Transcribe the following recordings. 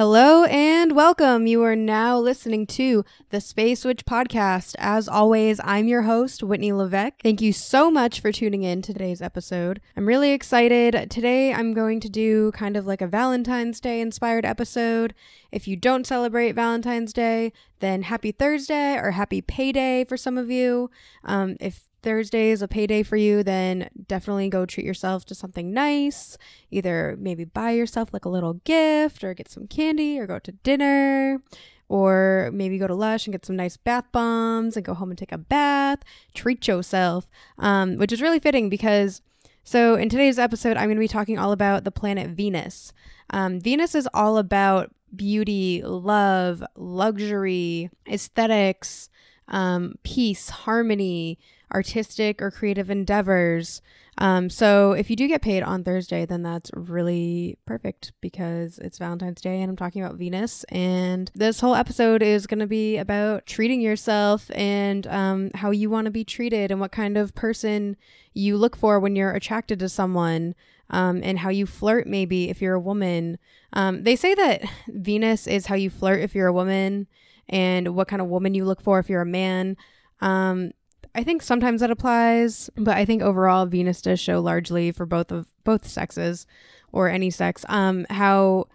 Hello and welcome. You are now listening to the Space Witch podcast. As always, I'm your host, Whitney Levesque. Thank you so much for tuning in to today's episode. I'm really excited. Today, I'm going to do kind of like a Valentine's Day inspired episode. If you don't celebrate Valentine's Day, then happy Thursday or happy payday for some of you. Um, if Thursday is a payday for you, then definitely go treat yourself to something nice. Either maybe buy yourself like a little gift or get some candy or go to dinner or maybe go to Lush and get some nice bath bombs and go home and take a bath. Treat yourself, um, which is really fitting because. So, in today's episode, I'm going to be talking all about the planet Venus. Um, Venus is all about beauty, love, luxury, aesthetics, um, peace, harmony, artistic or creative endeavors. Um, so if you do get paid on Thursday, then that's really perfect because it's Valentine's Day and I'm talking about Venus. And this whole episode is going to be about treating yourself and um, how you want to be treated and what kind of person you look for when you're attracted to someone. Um, and how you flirt, maybe if you're a woman. Um, they say that Venus is how you flirt if you're a woman, and what kind of woman you look for if you're a man. Um, I think sometimes that applies, but I think overall Venus does show largely for both of both sexes or any sex um how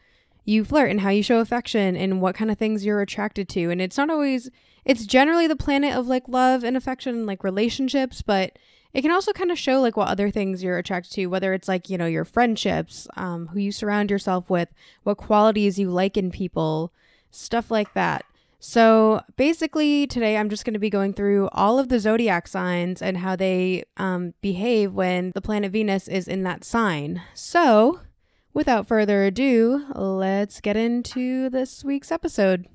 you flirt and how you show affection and what kind of things you're attracted to. And it's not always it's generally the planet of like love and affection and like relationships, but it can also kind of show like what other things you're attracted to, whether it's like, you know, your friendships, um, who you surround yourself with, what qualities you like in people, stuff like that. So basically, today I'm just going to be going through all of the zodiac signs and how they um, behave when the planet Venus is in that sign. So, without further ado, let's get into this week's episode.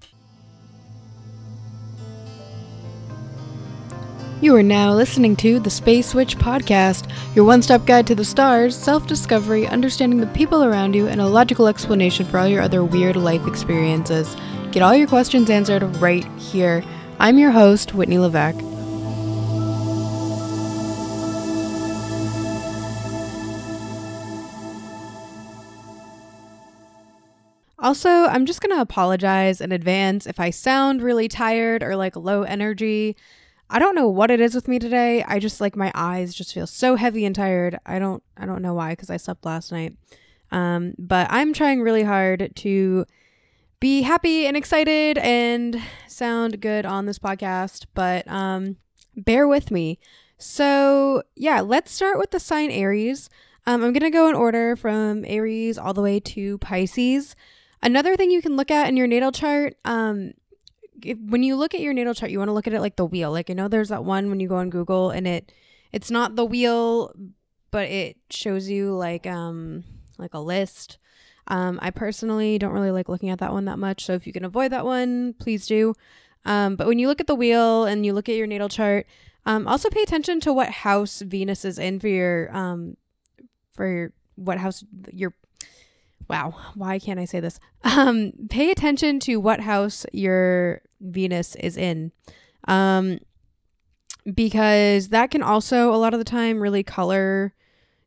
You are now listening to the Space Witch Podcast, your one stop guide to the stars, self discovery, understanding the people around you, and a logical explanation for all your other weird life experiences. Get all your questions answered right here. I'm your host, Whitney Levesque. Also, I'm just going to apologize in advance if I sound really tired or like low energy. I don't know what it is with me today. I just like my eyes just feel so heavy and tired. I don't I don't know why cuz I slept last night. Um, but I'm trying really hard to be happy and excited and sound good on this podcast, but um, bear with me. So, yeah, let's start with the sign Aries. Um, I'm going to go in order from Aries all the way to Pisces. Another thing you can look at in your natal chart, um, if, when you look at your natal chart, you want to look at it like the wheel. Like I know there's that one when you go on Google and it it's not the wheel, but it shows you like um like a list um, I personally don't really like looking at that one that much. So if you can avoid that one, please do. Um, but when you look at the wheel and you look at your natal chart, um, also pay attention to what house Venus is in for your um, for your, what house your wow why can't I say this? Um, pay attention to what house your Venus is in. Um, because that can also a lot of the time really color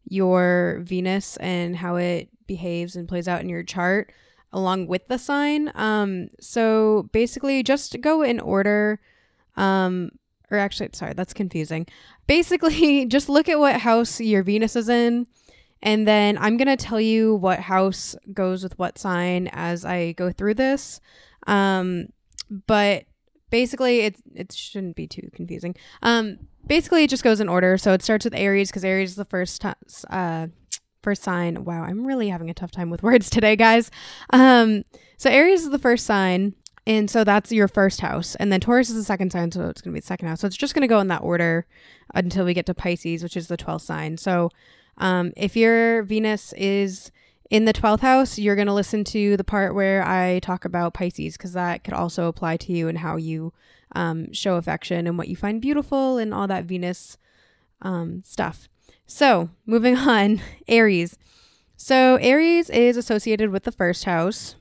your Venus and how it behaves and plays out in your chart along with the sign. Um, so basically, just go in order. Um, or actually, sorry, that's confusing. Basically, just look at what house your Venus is in, and then I'm gonna tell you what house goes with what sign as I go through this. Um, but basically, it it shouldn't be too confusing. Um, basically, it just goes in order. So it starts with Aries because Aries is the first t- uh first sign. Wow, I'm really having a tough time with words today, guys. Um, so Aries is the first sign. And so that's your first house. And then Taurus is the second sign, so it's going to be the second house. So it's just going to go in that order until we get to Pisces, which is the 12th sign. So um, if your Venus is in the 12th house, you're going to listen to the part where I talk about Pisces because that could also apply to you and how you um, show affection and what you find beautiful and all that Venus um, stuff. So, moving on, Aries. So, Aries is associated with the first house.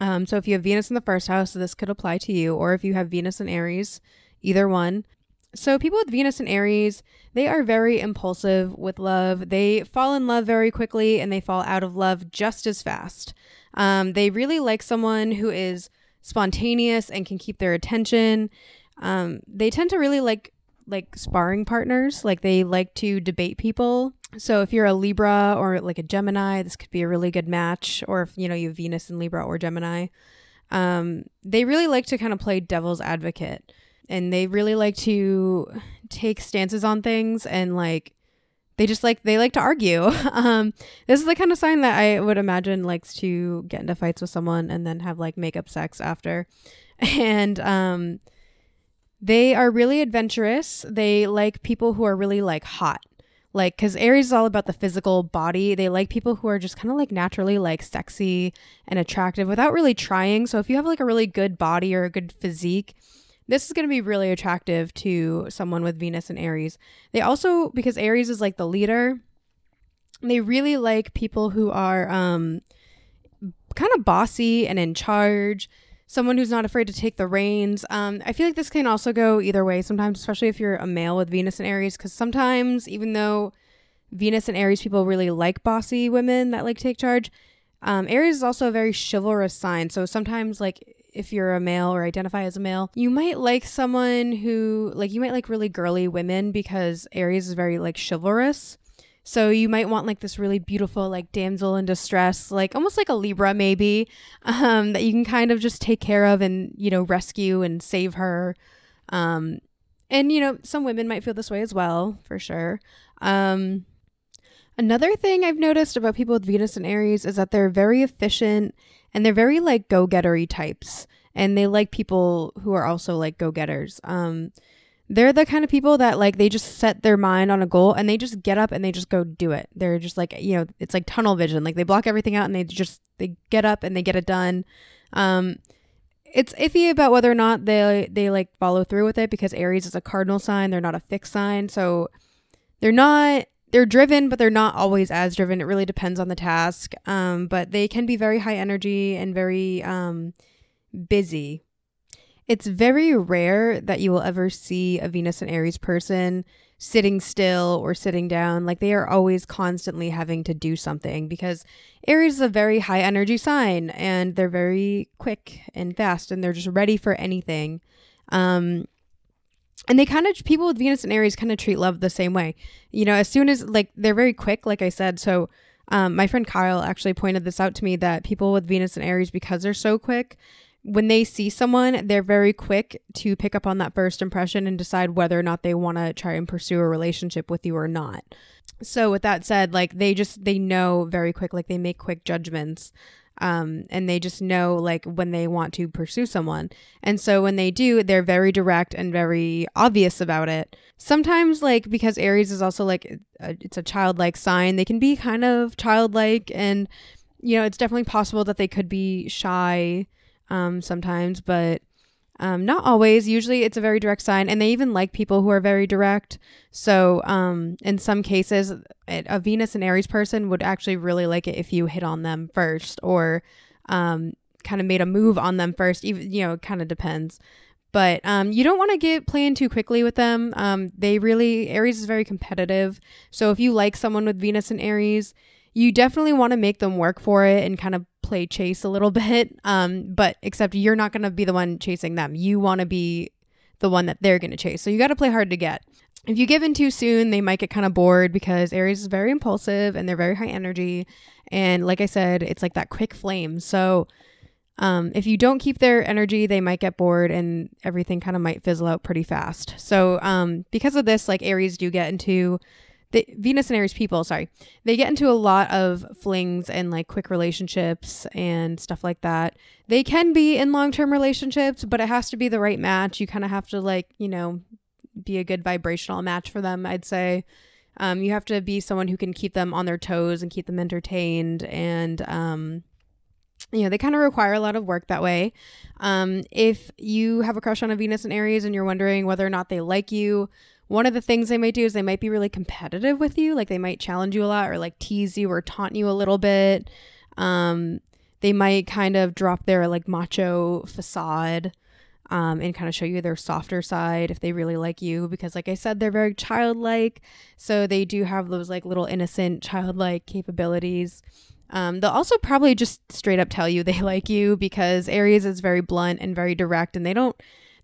Um, so, if you have Venus in the first house, this could apply to you, or if you have Venus in Aries, either one. So, people with Venus and Aries, they are very impulsive with love. They fall in love very quickly and they fall out of love just as fast. Um, they really like someone who is spontaneous and can keep their attention. Um, they tend to really like like sparring partners. Like they like to debate people. So if you're a Libra or like a Gemini, this could be a really good match. Or if you know you have Venus in Libra or Gemini, um, they really like to kind of play devil's advocate, and they really like to take stances on things and like they just like they like to argue. um, this is the kind of sign that I would imagine likes to get into fights with someone and then have like makeup sex after, and um they are really adventurous. They like people who are really like hot. Like, because Aries is all about the physical body. They like people who are just kind of like naturally like sexy and attractive without really trying. So, if you have like a really good body or a good physique, this is going to be really attractive to someone with Venus and Aries. They also, because Aries is like the leader, they really like people who are um, kind of bossy and in charge someone who's not afraid to take the reins. Um, I feel like this can also go either way sometimes, especially if you're a male with Venus and Aries, because sometimes, even though Venus and Aries people really like bossy women that like take charge, um, Aries is also a very chivalrous sign. So sometimes, like, if you're a male or identify as a male, you might like someone who, like, you might like really girly women because Aries is very, like, chivalrous. So you might want like this really beautiful like damsel in distress, like almost like a Libra maybe, um, that you can kind of just take care of and you know rescue and save her. Um, and you know some women might feel this way as well for sure. Um, another thing I've noticed about people with Venus and Aries is that they're very efficient and they're very like go gettery types, and they like people who are also like go getters. Um, they're the kind of people that like they just set their mind on a goal and they just get up and they just go do it. They're just like, you know, it's like tunnel vision. Like they block everything out and they just they get up and they get it done. Um it's iffy about whether or not they they like follow through with it because Aries is a cardinal sign, they're not a fixed sign. So they're not they're driven, but they're not always as driven. It really depends on the task. Um, but they can be very high energy and very um, busy it's very rare that you will ever see a Venus and Aries person sitting still or sitting down. Like they are always constantly having to do something because Aries is a very high energy sign and they're very quick and fast and they're just ready for anything. Um, and they kind of people with Venus and Aries kind of treat love the same way. You know, as soon as like they're very quick, like I said. So um, my friend Kyle actually pointed this out to me that people with Venus and Aries, because they're so quick, when they see someone, they're very quick to pick up on that first impression and decide whether or not they want to try and pursue a relationship with you or not. So with that said, like they just they know very quick, like they make quick judgments. Um, and they just know like when they want to pursue someone. And so when they do, they're very direct and very obvious about it. Sometimes like because Aries is also like a, it's a childlike sign, they can be kind of childlike and you know, it's definitely possible that they could be shy um, sometimes, but um, not always. Usually it's a very direct sign, and they even like people who are very direct. So, um, in some cases, a Venus and Aries person would actually really like it if you hit on them first or um, kind of made a move on them first. Even you know, it kind of depends. But um, you don't want to get playing too quickly with them. Um, they really Aries is very competitive. So if you like someone with Venus and Aries, you definitely want to make them work for it and kind of play chase a little bit. Um, but except you're not going to be the one chasing them. You want to be the one that they're going to chase. So you got to play hard to get. If you give in too soon, they might get kind of bored because Aries is very impulsive and they're very high energy. And like I said, it's like that quick flame. So um, if you don't keep their energy, they might get bored and everything kind of might fizzle out pretty fast. So um, because of this, like Aries do get into Venus and Aries people, sorry, they get into a lot of flings and like quick relationships and stuff like that. They can be in long term relationships, but it has to be the right match. You kind of have to like, you know, be a good vibrational match for them, I'd say. Um, you have to be someone who can keep them on their toes and keep them entertained and um, you know, they kind of require a lot of work that way. Um, if you have a crush on a Venus and Aries and you're wondering whether or not they like you, one of the things they might do is they might be really competitive with you. Like they might challenge you a lot or like tease you or taunt you a little bit. Um, they might kind of drop their like macho facade um, and kind of show you their softer side if they really like you. Because, like I said, they're very childlike. So they do have those like little innocent childlike capabilities. Um, they'll also probably just straight up tell you they like you because Aries is very blunt and very direct, and they don't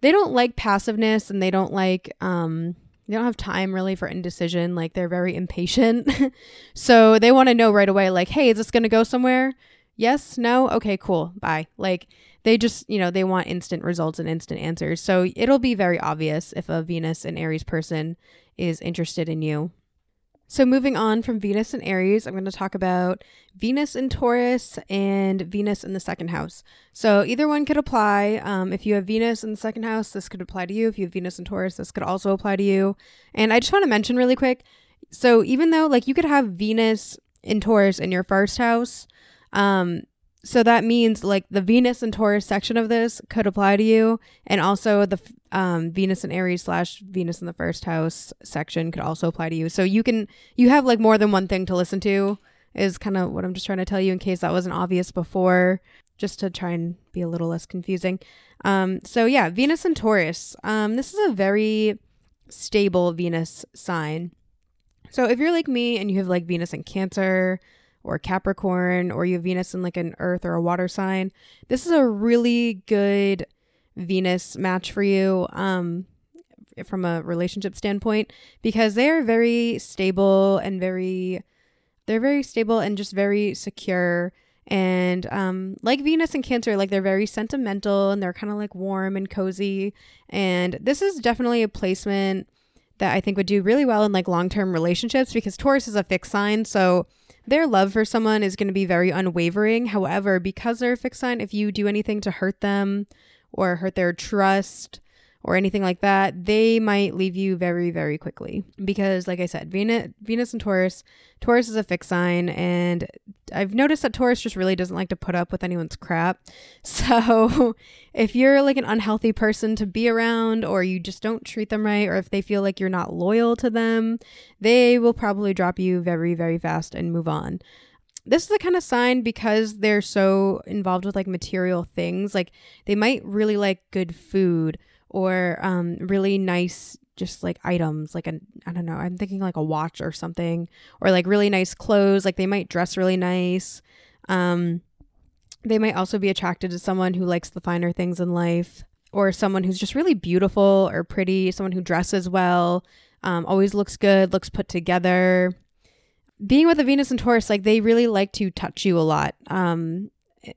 they don't like passiveness and they don't like um they don't have time really for indecision. Like they're very impatient, so they want to know right away. Like, hey, is this gonna go somewhere? Yes, no, okay, cool, bye. Like they just you know they want instant results and instant answers. So it'll be very obvious if a Venus and Aries person is interested in you. So, moving on from Venus and Aries, I'm going to talk about Venus in Taurus and Venus in the second house. So, either one could apply. Um, if you have Venus in the second house, this could apply to you. If you have Venus in Taurus, this could also apply to you. And I just want to mention really quick so, even though like you could have Venus in Taurus in your first house, um, so that means like the Venus and Taurus section of this could apply to you, and also the um, Venus and Aries slash Venus in the first house section could also apply to you. So you can you have like more than one thing to listen to. Is kind of what I'm just trying to tell you in case that wasn't obvious before, just to try and be a little less confusing. Um, so yeah, Venus and Taurus. Um, this is a very stable Venus sign. So if you're like me and you have like Venus in Cancer, or Capricorn or you have Venus in like an earth or a water sign, this is a really good Venus match for you um from a relationship standpoint because they are very stable and very they're very stable and just very secure. And um like Venus and Cancer like they're very sentimental and they're kind of like warm and cozy. And this is definitely a placement that I think would do really well in like long-term relationships because Taurus is a fixed sign. So their love for someone is going to be very unwavering. However, because they're a fixed sign, if you do anything to hurt them or hurt their trust or anything like that, they might leave you very, very quickly. Because, like I said, Venus, Venus and Taurus, Taurus is a fixed sign, and I've noticed that Taurus just really doesn't like to put up with anyone's crap. So, if you're like an unhealthy person to be around, or you just don't treat them right, or if they feel like you're not loyal to them, they will probably drop you very, very fast and move on this is the kind of sign because they're so involved with like material things like they might really like good food or um, really nice just like items like a i don't know i'm thinking like a watch or something or like really nice clothes like they might dress really nice. Um they might also be attracted to someone who likes the finer things in life or someone who's just really beautiful or pretty someone who dresses well um, always looks good looks put together. Being with a venus and taurus like they really like to touch you a lot. Um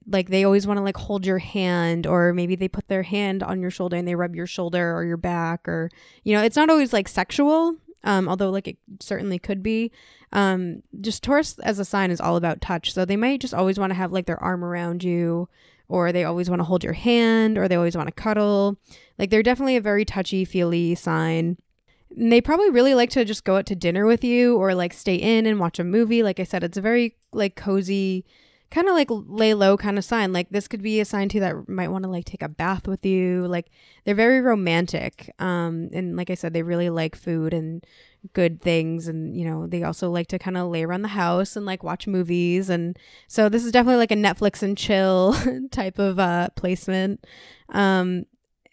like they always want to like hold your hand or maybe they put their hand on your shoulder and they rub your shoulder or your back or you know it's not always like sexual um, although like it certainly could be. Um, just taurus as a sign is all about touch so they might just always want to have like their arm around you or they always want to hold your hand or they always want to cuddle. Like they're definitely a very touchy feely sign. And they probably really like to just go out to dinner with you or like stay in and watch a movie. Like i said it's a very like cozy kind of like lay low kind of sign. Like this could be a sign too that might want to like take a bath with you. Like they're very romantic. Um, and like I said, they really like food and good things. And, you know, they also like to kind of lay around the house and like watch movies. And so this is definitely like a Netflix and chill type of uh, placement. Um,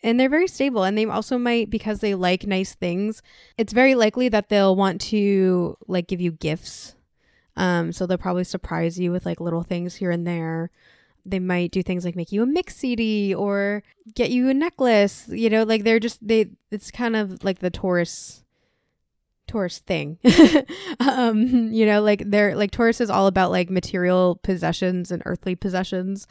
and they're very stable and they also might because they like nice things it's very likely that they'll want to like give you gifts um, so they'll probably surprise you with like little things here and there. They might do things like make you a mix CD or get you a necklace. You know, like they're just they. It's kind of like the Taurus Taurus thing. um, you know, like they're like Taurus is all about like material possessions and earthly possessions.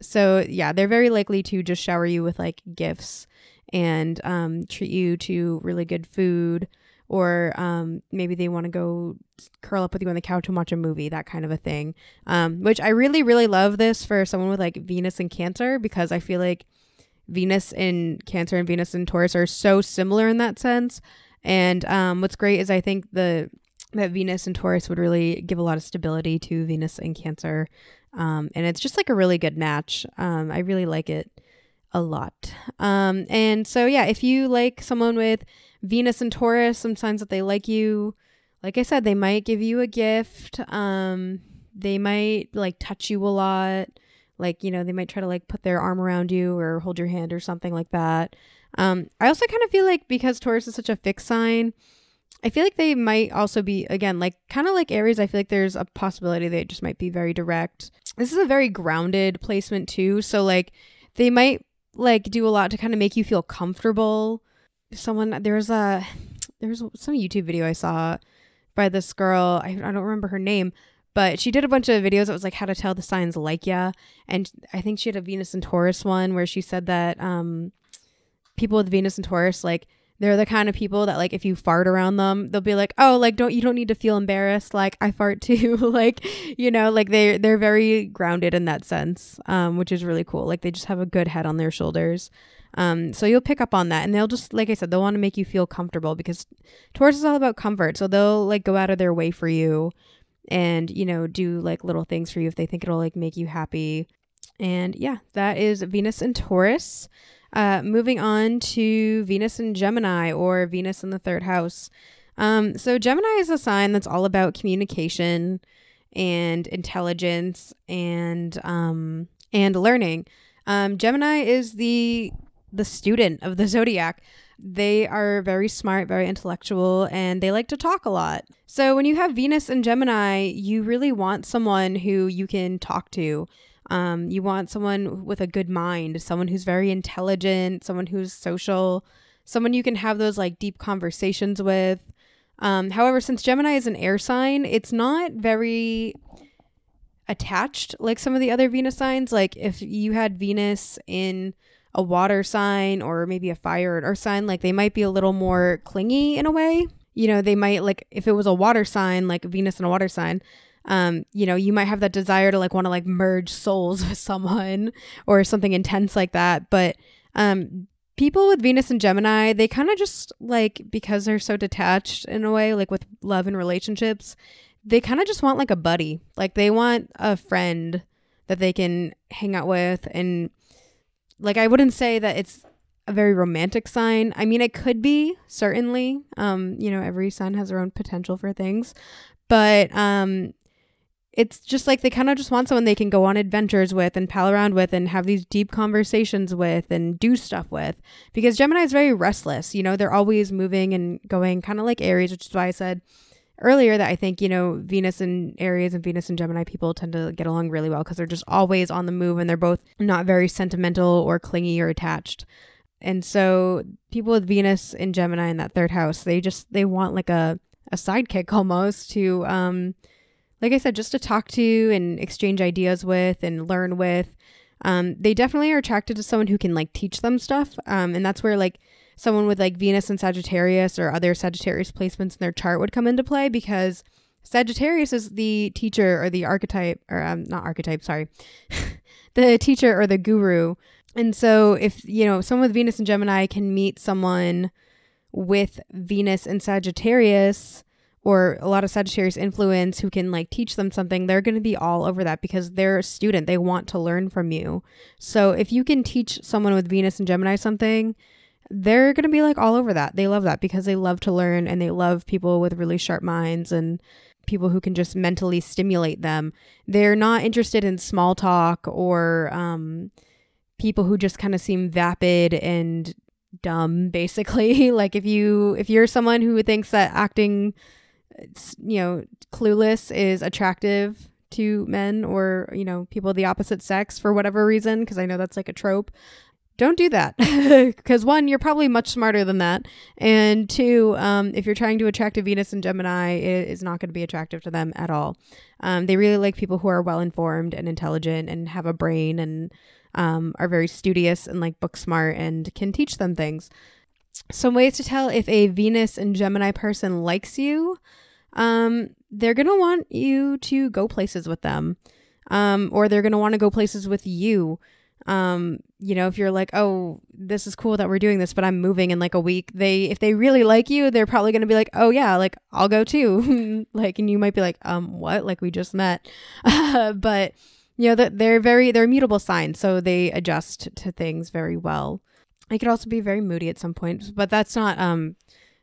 So yeah, they're very likely to just shower you with like gifts and um, treat you to really good food or um, maybe they want to go curl up with you on the couch and watch a movie, that kind of a thing. Um, which I really, really love this for someone with like Venus and Cancer because I feel like Venus in Cancer and Venus in Taurus are so similar in that sense. And um, what's great is I think the that Venus and Taurus would really give a lot of stability to Venus and Cancer. Um, and it's just like a really good match. Um, I really like it a lot. Um, and so, yeah, if you like someone with Venus and Taurus, some signs that they like you. Like I said, they might give you a gift. Um, they might like touch you a lot. Like, you know, they might try to like put their arm around you or hold your hand or something like that. Um, I also kind of feel like because Taurus is such a fixed sign, I feel like they might also be again like kind of like Aries. I feel like there's a possibility they just might be very direct. This is a very grounded placement too, so like they might like do a lot to kind of make you feel comfortable. Someone there's a there's some YouTube video I saw by this girl. I, I don't remember her name, but she did a bunch of videos that was like how to tell the signs like ya, and I think she had a Venus and Taurus one where she said that um people with Venus and Taurus like they're the kind of people that like if you fart around them they'll be like oh like don't you don't need to feel embarrassed. Like i fart too. Like you know like they they're very grounded in that sense um which is really cool. Like they just have a good head on their shoulders um so you'll pick up on that and they'll just like i said they'll want to make you feel comfortable because taurus is all about comfort so they'll like go out of their way for you and you know do like little things for you if they think it'll like make you happy and yeah that is venus and taurus uh, moving on to Venus and Gemini or Venus in the third house. Um, so, Gemini is a sign that's all about communication and intelligence and um, and learning. Um, Gemini is the the student of the zodiac. They are very smart, very intellectual, and they like to talk a lot. So when you have Venus and Gemini, you really want someone who you can talk to um, you want someone with a good mind, someone who's very intelligent, someone who's social, someone you can have those like deep conversations with. Um, however, since Gemini is an air sign, it's not very attached like some of the other Venus signs. Like if you had Venus in a water sign or maybe a fire or sign, like they might be a little more clingy in a way. You know, they might like if it was a water sign, like Venus and a water sign, um, you know, you might have that desire to like want to like merge souls with someone or something intense like that. But um, people with Venus and Gemini, they kind of just like because they're so detached in a way, like with love and relationships, they kind of just want like a buddy. Like they want a friend that they can hang out with. And like, I wouldn't say that it's a very romantic sign. I mean, it could be certainly. Um, you know, every sign has their own potential for things, but um, it's just like they kind of just want someone they can go on adventures with and pal around with and have these deep conversations with and do stuff with because Gemini is very restless. You know, they're always moving and going, kind of like Aries, which is why I said earlier that I think, you know, Venus and Aries and Venus and Gemini people tend to get along really well because they're just always on the move and they're both not very sentimental or clingy or attached. And so people with Venus and Gemini in that third house, they just they want like a a sidekick almost to um like I said, just to talk to and exchange ideas with and learn with. Um, they definitely are attracted to someone who can like teach them stuff. Um, and that's where like someone with like Venus and Sagittarius or other Sagittarius placements in their chart would come into play because Sagittarius is the teacher or the archetype, or um, not archetype, sorry, the teacher or the guru. And so if, you know, someone with Venus and Gemini can meet someone with Venus and Sagittarius, or a lot of Sagittarius influence who can like teach them something, they're going to be all over that because they're a student. They want to learn from you. So if you can teach someone with Venus and Gemini something, they're going to be like all over that. They love that because they love to learn and they love people with really sharp minds and people who can just mentally stimulate them. They're not interested in small talk or um, people who just kind of seem vapid and dumb basically like if you if you're someone who thinks that acting you know, clueless is attractive to men or, you know, people of the opposite sex for whatever reason, because I know that's like a trope. Don't do that. Because one, you're probably much smarter than that. And two, um, if you're trying to attract a Venus and Gemini, it is not going to be attractive to them at all. Um, they really like people who are well informed and intelligent and have a brain and um, are very studious and like book smart and can teach them things. Some ways to tell if a Venus and Gemini person likes you um, they're going to want you to go places with them. Um, or they're going to want to go places with you. Um, you know, if you're like, oh, this is cool that we're doing this, but I'm moving in like a week, they, if they really like you, they're probably going to be like, oh, yeah, like I'll go too. like, and you might be like, um, what? Like we just met. but, you know, they're very, they're mutable signs. So they adjust to things very well. They could also be very moody at some point, but that's not, um,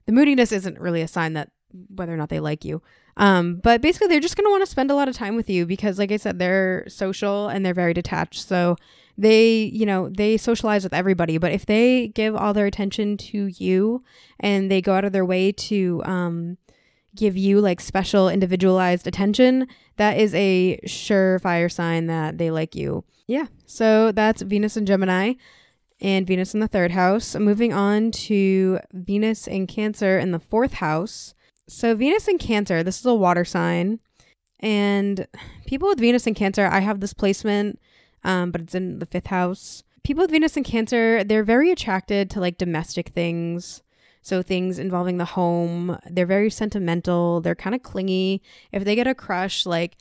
the moodiness isn't really a sign that whether or not they like you. Um, but basically, they're just going to want to spend a lot of time with you because, like I said, they're social and they're very detached. So they, you know, they socialize with everybody. But if they give all their attention to you and they go out of their way to um, give you like special individualized attention, that is a surefire sign that they like you. Yeah. So that's Venus and Gemini and Venus in the third house. Moving on to Venus and Cancer in the fourth house. So, Venus and Cancer, this is a water sign. And people with Venus and Cancer, I have this placement, um, but it's in the fifth house. People with Venus and Cancer, they're very attracted to like domestic things. So, things involving the home. They're very sentimental. They're kind of clingy. If they get a crush, like,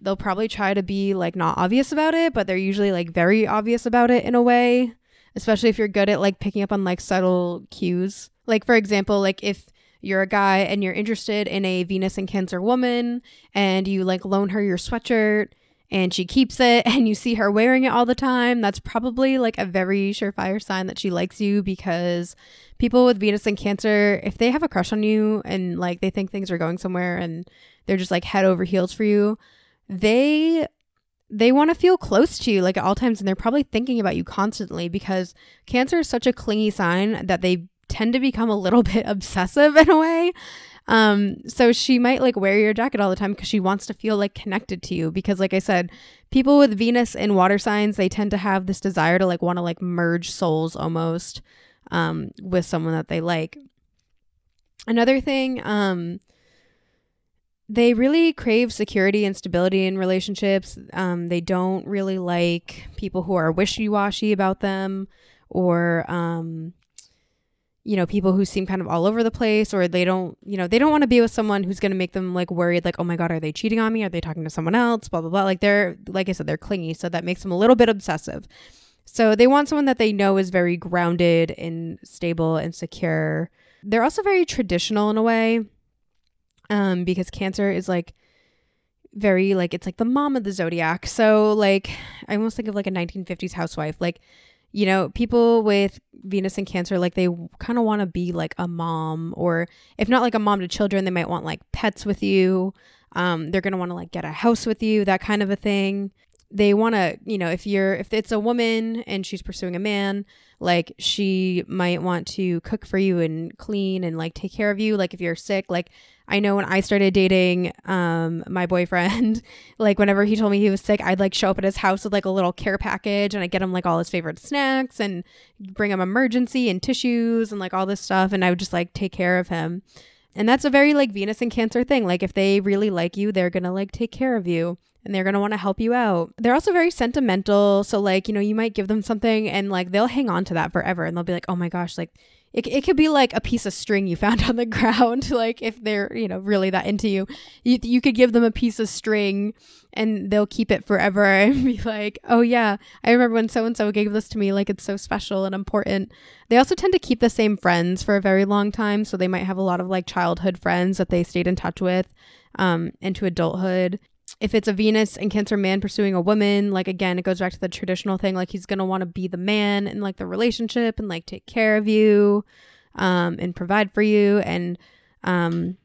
they'll probably try to be like not obvious about it, but they're usually like very obvious about it in a way, especially if you're good at like picking up on like subtle cues. Like, for example, like if you're a guy and you're interested in a Venus and Cancer woman and you like loan her your sweatshirt and she keeps it and you see her wearing it all the time, that's probably like a very surefire sign that she likes you because people with Venus and Cancer, if they have a crush on you and like they think things are going somewhere and they're just like head over heels for you, they they want to feel close to you like at all times and they're probably thinking about you constantly because cancer is such a clingy sign that they tend to become a little bit obsessive in a way. Um, so she might like wear your jacket all the time because she wants to feel like connected to you. Because, like I said, people with Venus in water signs, they tend to have this desire to like want to like merge souls almost um, with someone that they like. Another thing, um, they really crave security and stability in relationships. Um, they don't really like people who are wishy washy about them or um, you know people who seem kind of all over the place or they don't you know they don't want to be with someone who's going to make them like worried like oh my god are they cheating on me? Are they talking to someone else? Blah blah blah. Like they're like i said they're clingy so that makes them a little bit obsessive. So they want someone that they know is very grounded and stable and secure. They're also very traditional in a way um because cancer is like very like it's like the mom of the zodiac. So like i almost think of like a 1950s housewife. Like you know, people with Venus and Cancer, like they kind of want to be like a mom, or if not like a mom to children, they might want like pets with you. Um, they're going to want to like get a house with you, that kind of a thing. They want to, you know, if you're, if it's a woman and she's pursuing a man, like she might want to cook for you and clean and like take care of you. Like if you're sick, like I know when I started dating um my boyfriend, like whenever he told me he was sick, I'd like show up at his house with like a little care package and I get him like all his favorite snacks and bring him Emergen-C and tissues and like all this stuff and I would just like take care of him. And that's a very like Venus and Cancer thing. Like if they really like you, they're going to like take care of you and they're going to want to help you out. They're also very sentimental. So like, you know, you might give them something and like they'll hang on to that forever and they'll be like, "Oh my gosh, like it, it could be like a piece of string you found on the ground like if they're you know really that into you you, you could give them a piece of string and they'll keep it forever and be like oh yeah i remember when so and so gave this to me like it's so special and important they also tend to keep the same friends for a very long time so they might have a lot of like childhood friends that they stayed in touch with um, into adulthood if it's a Venus and Cancer man pursuing a woman, like again, it goes back to the traditional thing. Like he's gonna want to be the man in like the relationship and like take care of you, um, and provide for you. And um,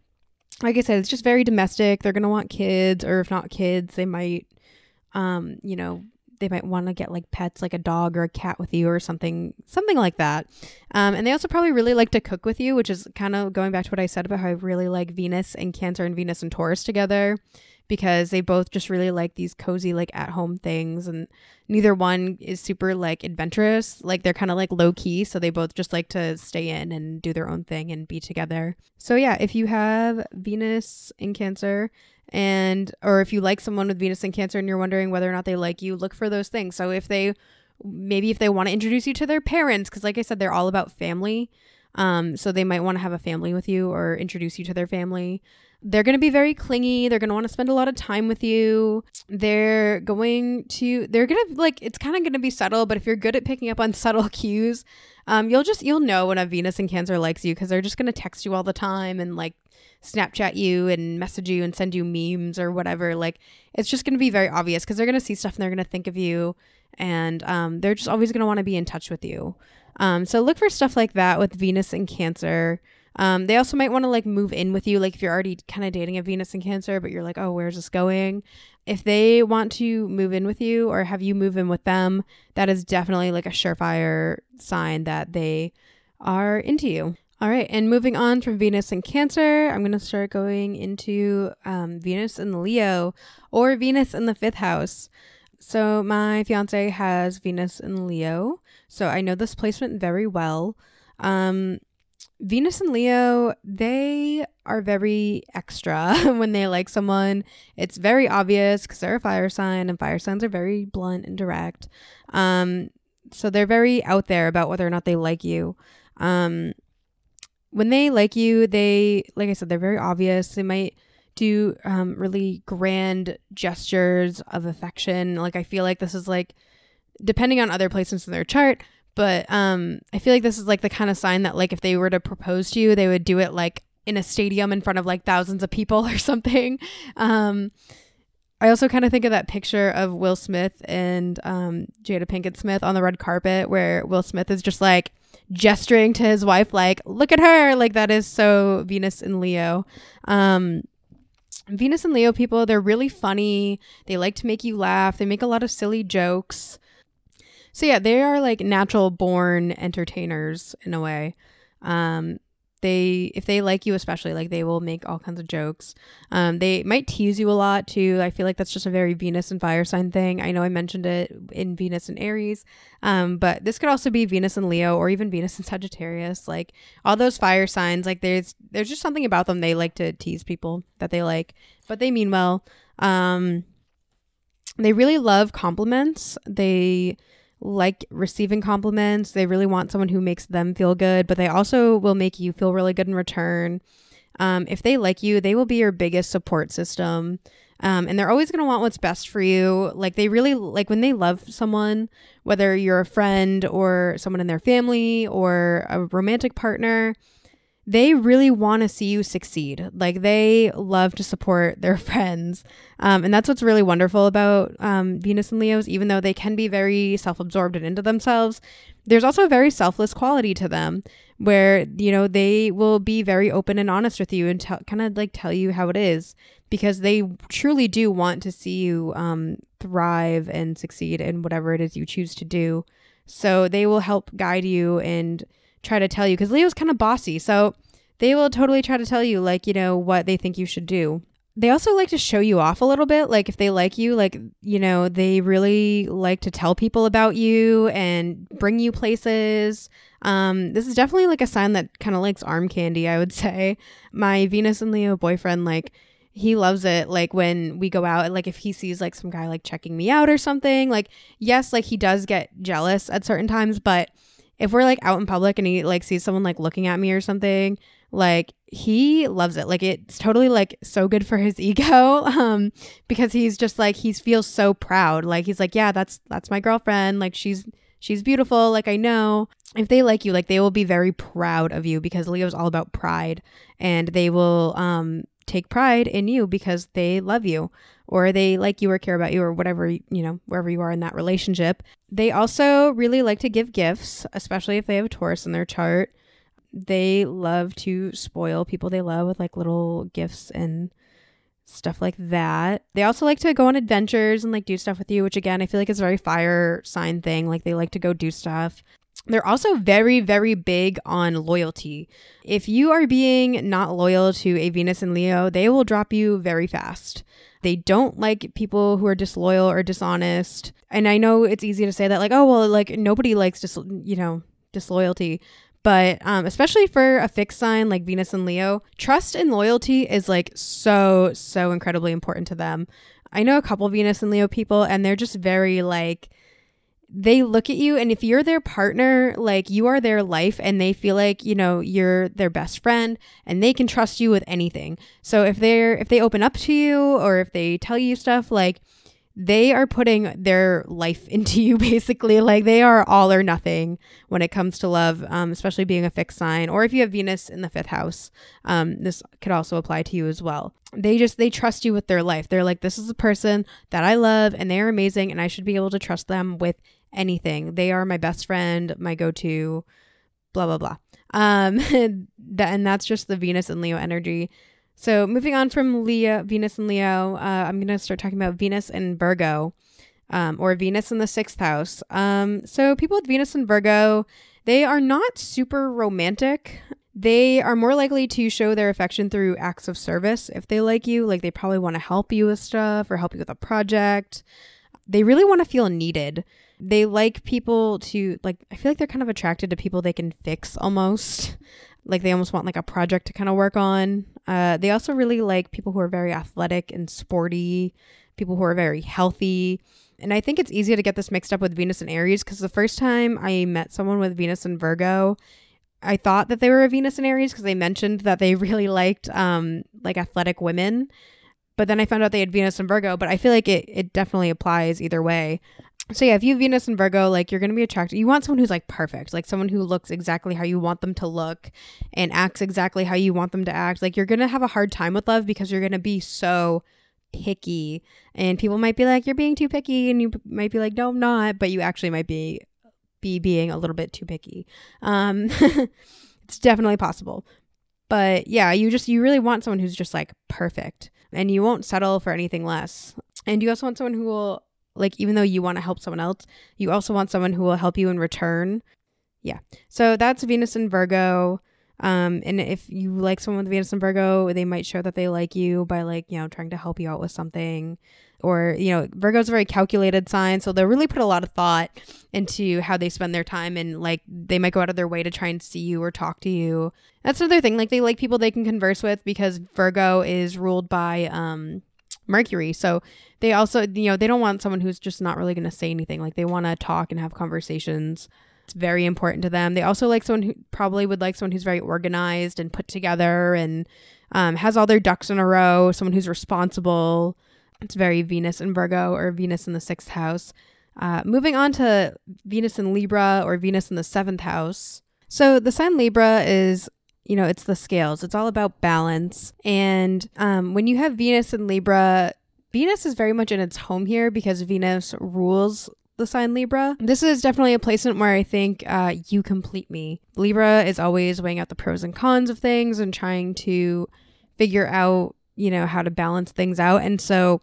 like I said, it's just very domestic. They're gonna want kids, or if not kids, they might, um, you know, they might want to get like pets, like a dog or a cat with you, or something, something like that. Um, and they also probably really like to cook with you, which is kind of going back to what I said about how I really like Venus and Cancer and Venus and Taurus together because they both just really like these cozy like at home things and neither one is super like adventurous. Like they're kind of like low key so they both just like to stay in and do their own thing and be together. So yeah if you have venus in cancer and or if you like someone with venus in cancer and you're wondering whether or not they like you look for those things. So if they maybe if they want to introduce you to their parents because like i said they're all about family um, so they might want to have a family with you or introduce you to their family they're going to be very clingy. They're going to want to spend a lot of time with you. They're going to, they're going to like, it's kind of going to be subtle, but if you're good at picking up on subtle cues, um, you'll just, you'll know when a Venus and Cancer likes you because they're just going to text you all the time and like Snapchat you and message you and send you memes or whatever. Like, it's just going to be very obvious because they're going to see stuff and they're going to think of you and um, they're just always going to want to be in touch with you. Um, so look for stuff like that with Venus and Cancer. Um, they also might want to like move in with you, like if you're already kind of dating a Venus in Cancer, but you're like, oh, where's this going? If they want to move in with you or have you move in with them, that is definitely like a surefire sign that they are into you. All right, and moving on from Venus and Cancer, I'm going to start going into um, Venus and Leo or Venus in the fifth house. So, my fiance has Venus in Leo, so I know this placement very well. Um, Venus and Leo, they are very extra when they like someone. It's very obvious because they're a fire sign, and fire signs are very blunt and direct. Um, so they're very out there about whether or not they like you. Um, when they like you, they, like I said, they're very obvious. They might do um, really grand gestures of affection. Like, I feel like this is like, depending on other placements in their chart, but um, I feel like this is like the kind of sign that, like, if they were to propose to you, they would do it like in a stadium in front of like thousands of people or something. Um, I also kind of think of that picture of Will Smith and um, Jada Pinkett Smith on the red carpet, where Will Smith is just like gesturing to his wife, like, look at her. Like, that is so Venus and Leo. Um, Venus and Leo people, they're really funny. They like to make you laugh. They make a lot of silly jokes. So yeah, they are like natural born entertainers in a way. Um, they if they like you especially like they will make all kinds of jokes. Um, they might tease you a lot too. I feel like that's just a very venus and fire sign thing. I know i mentioned it in venus and aries. Um, but this could also be venus and leo or even venus and sagittarius. Like all those fire signs like there's there's just something about them. They like to tease people that they like but they mean well. Um, they really love compliments. They like receiving compliments. They really want someone who makes them feel good, but they also will make you feel really good in return. Um, if they like you, they will be your biggest support system. Um, and they're always going to want what's best for you. Like they really like when they love someone, whether you're a friend or someone in their family or a romantic partner, they really want to see you succeed. Like they love to support their friends. Um, and that's what's really wonderful about um, Venus and Leos, even though they can be very self absorbed and into themselves. There's also a very selfless quality to them where, you know, they will be very open and honest with you and t- kind of like tell you how it is because they truly do want to see you um, thrive and succeed in whatever it is you choose to do. So they will help guide you and try to tell you because Leo's kind of bossy. So they will totally try to tell you, like, you know, what they think you should do. They also like to show you off a little bit. Like, if they like you, like, you know, they really like to tell people about you and bring you places. Um, this is definitely like a sign that kind of likes arm candy, I would say. My Venus and Leo boyfriend, like, he loves it like when we go out like if he sees like some guy like checking me out or something like yes like he does get jealous at certain times but if we're like out in public and he like sees someone like looking at me or something, like he loves it. Like it's totally like so good for his ego um because he's just like he feels so proud. Like he's like, "Yeah, that's that's my girlfriend. Like she's she's beautiful. Like I know if they like you, like they will be very proud of you because Leo's all about pride and they will um take pride in you because they love you or they like you or care about you or whatever, you know, wherever you are in that relationship. They also really like to give gifts, especially if they have a Taurus in their chart. They love to spoil people they love with like little gifts and stuff like that. They also like to go on adventures and like do stuff with you, which again, I feel like is a very fire sign thing. Like they like to go do stuff. They're also very, very big on loyalty. If you are being not loyal to a Venus and Leo, they will drop you very fast. They don't like people who are disloyal or dishonest. And I know it's easy to say that, like, oh, well, like nobody likes dis- you know, disloyalty. But um, especially for a fixed sign like Venus and Leo, trust and loyalty is like so, so incredibly important to them. I know a couple Venus and Leo people, and they're just very like, they look at you and if you're their partner like you are their life and they feel like you know you're their best friend and they can trust you with anything. So if they're if they open up to you or if they tell you stuff like they are putting their life into you basically like they are all or nothing when it comes to love um, especially being a fixed sign or if you have venus in the fifth house um, this could also apply to you as well they just they trust you with their life they're like this is a person that i love and they're amazing and i should be able to trust them with anything. They are my best friend, my go to, blah, blah, blah. Um, and that's just the Venus and Leo energy. So moving on from Leo, Venus and Leo, uh, I'm gonna start talking about Venus and Virgo, um, or Venus in the sixth house. Um, so people with Venus and Virgo, they are not super romantic. They are more likely to show their affection through acts of service. If they like you, like they probably want to help you with stuff or help you with a project. They really want to feel needed. They like people to like I feel like they're kind of attracted to people they can fix almost. Like they almost want like a project to kind of work on. Uh, they also really like people who are very athletic and sporty, people who are very healthy. And I think it's easy to get this mixed up with Venus and Aries because the first time I met someone with Venus and Virgo, I thought that they were a Venus and Aries because they mentioned that they really liked um like athletic women. But then I found out they had Venus and Virgo, but I feel like it, it definitely applies either way. So yeah, if you Venus and Virgo, like you're gonna be attracted. You want someone who's like perfect, like someone who looks exactly how you want them to look and acts exactly how you want them to act. Like you're gonna have a hard time with love because you're gonna be so picky, and people might be like, "You're being too picky," and you might be like, "No, I'm not," but you actually might be be being a little bit too picky. Um, it's definitely possible, but yeah, you just you really want someone who's just like perfect, and you won't settle for anything less. And you also want someone who will like even though you want to help someone else, you also want someone who will help you in return. Yeah. So that's Venus and Virgo. Um, and if you like someone with Venus and Virgo, they might show that they like you by like, you know, trying to help you out with something. Or, you know, Virgo's a very calculated sign, so they'll really put a lot of thought into how they spend their time and like they might go out of their way to try and see you or talk to you. That's another thing. Like they like people they can converse with because Virgo is ruled by um Mercury. So they also, you know, they don't want someone who's just not really going to say anything. Like they want to talk and have conversations. It's very important to them. They also like someone who probably would like someone who's very organized and put together and um, has all their ducks in a row, someone who's responsible. It's very Venus and Virgo or Venus in the sixth house. Uh, moving on to Venus in Libra or Venus in the seventh house. So the sign Libra is you know, it's the scales. It's all about balance. And um, when you have Venus in Libra, Venus is very much in its home here because Venus rules the sign Libra. This is definitely a placement where I think uh, you complete me. Libra is always weighing out the pros and cons of things and trying to figure out, you know, how to balance things out. And so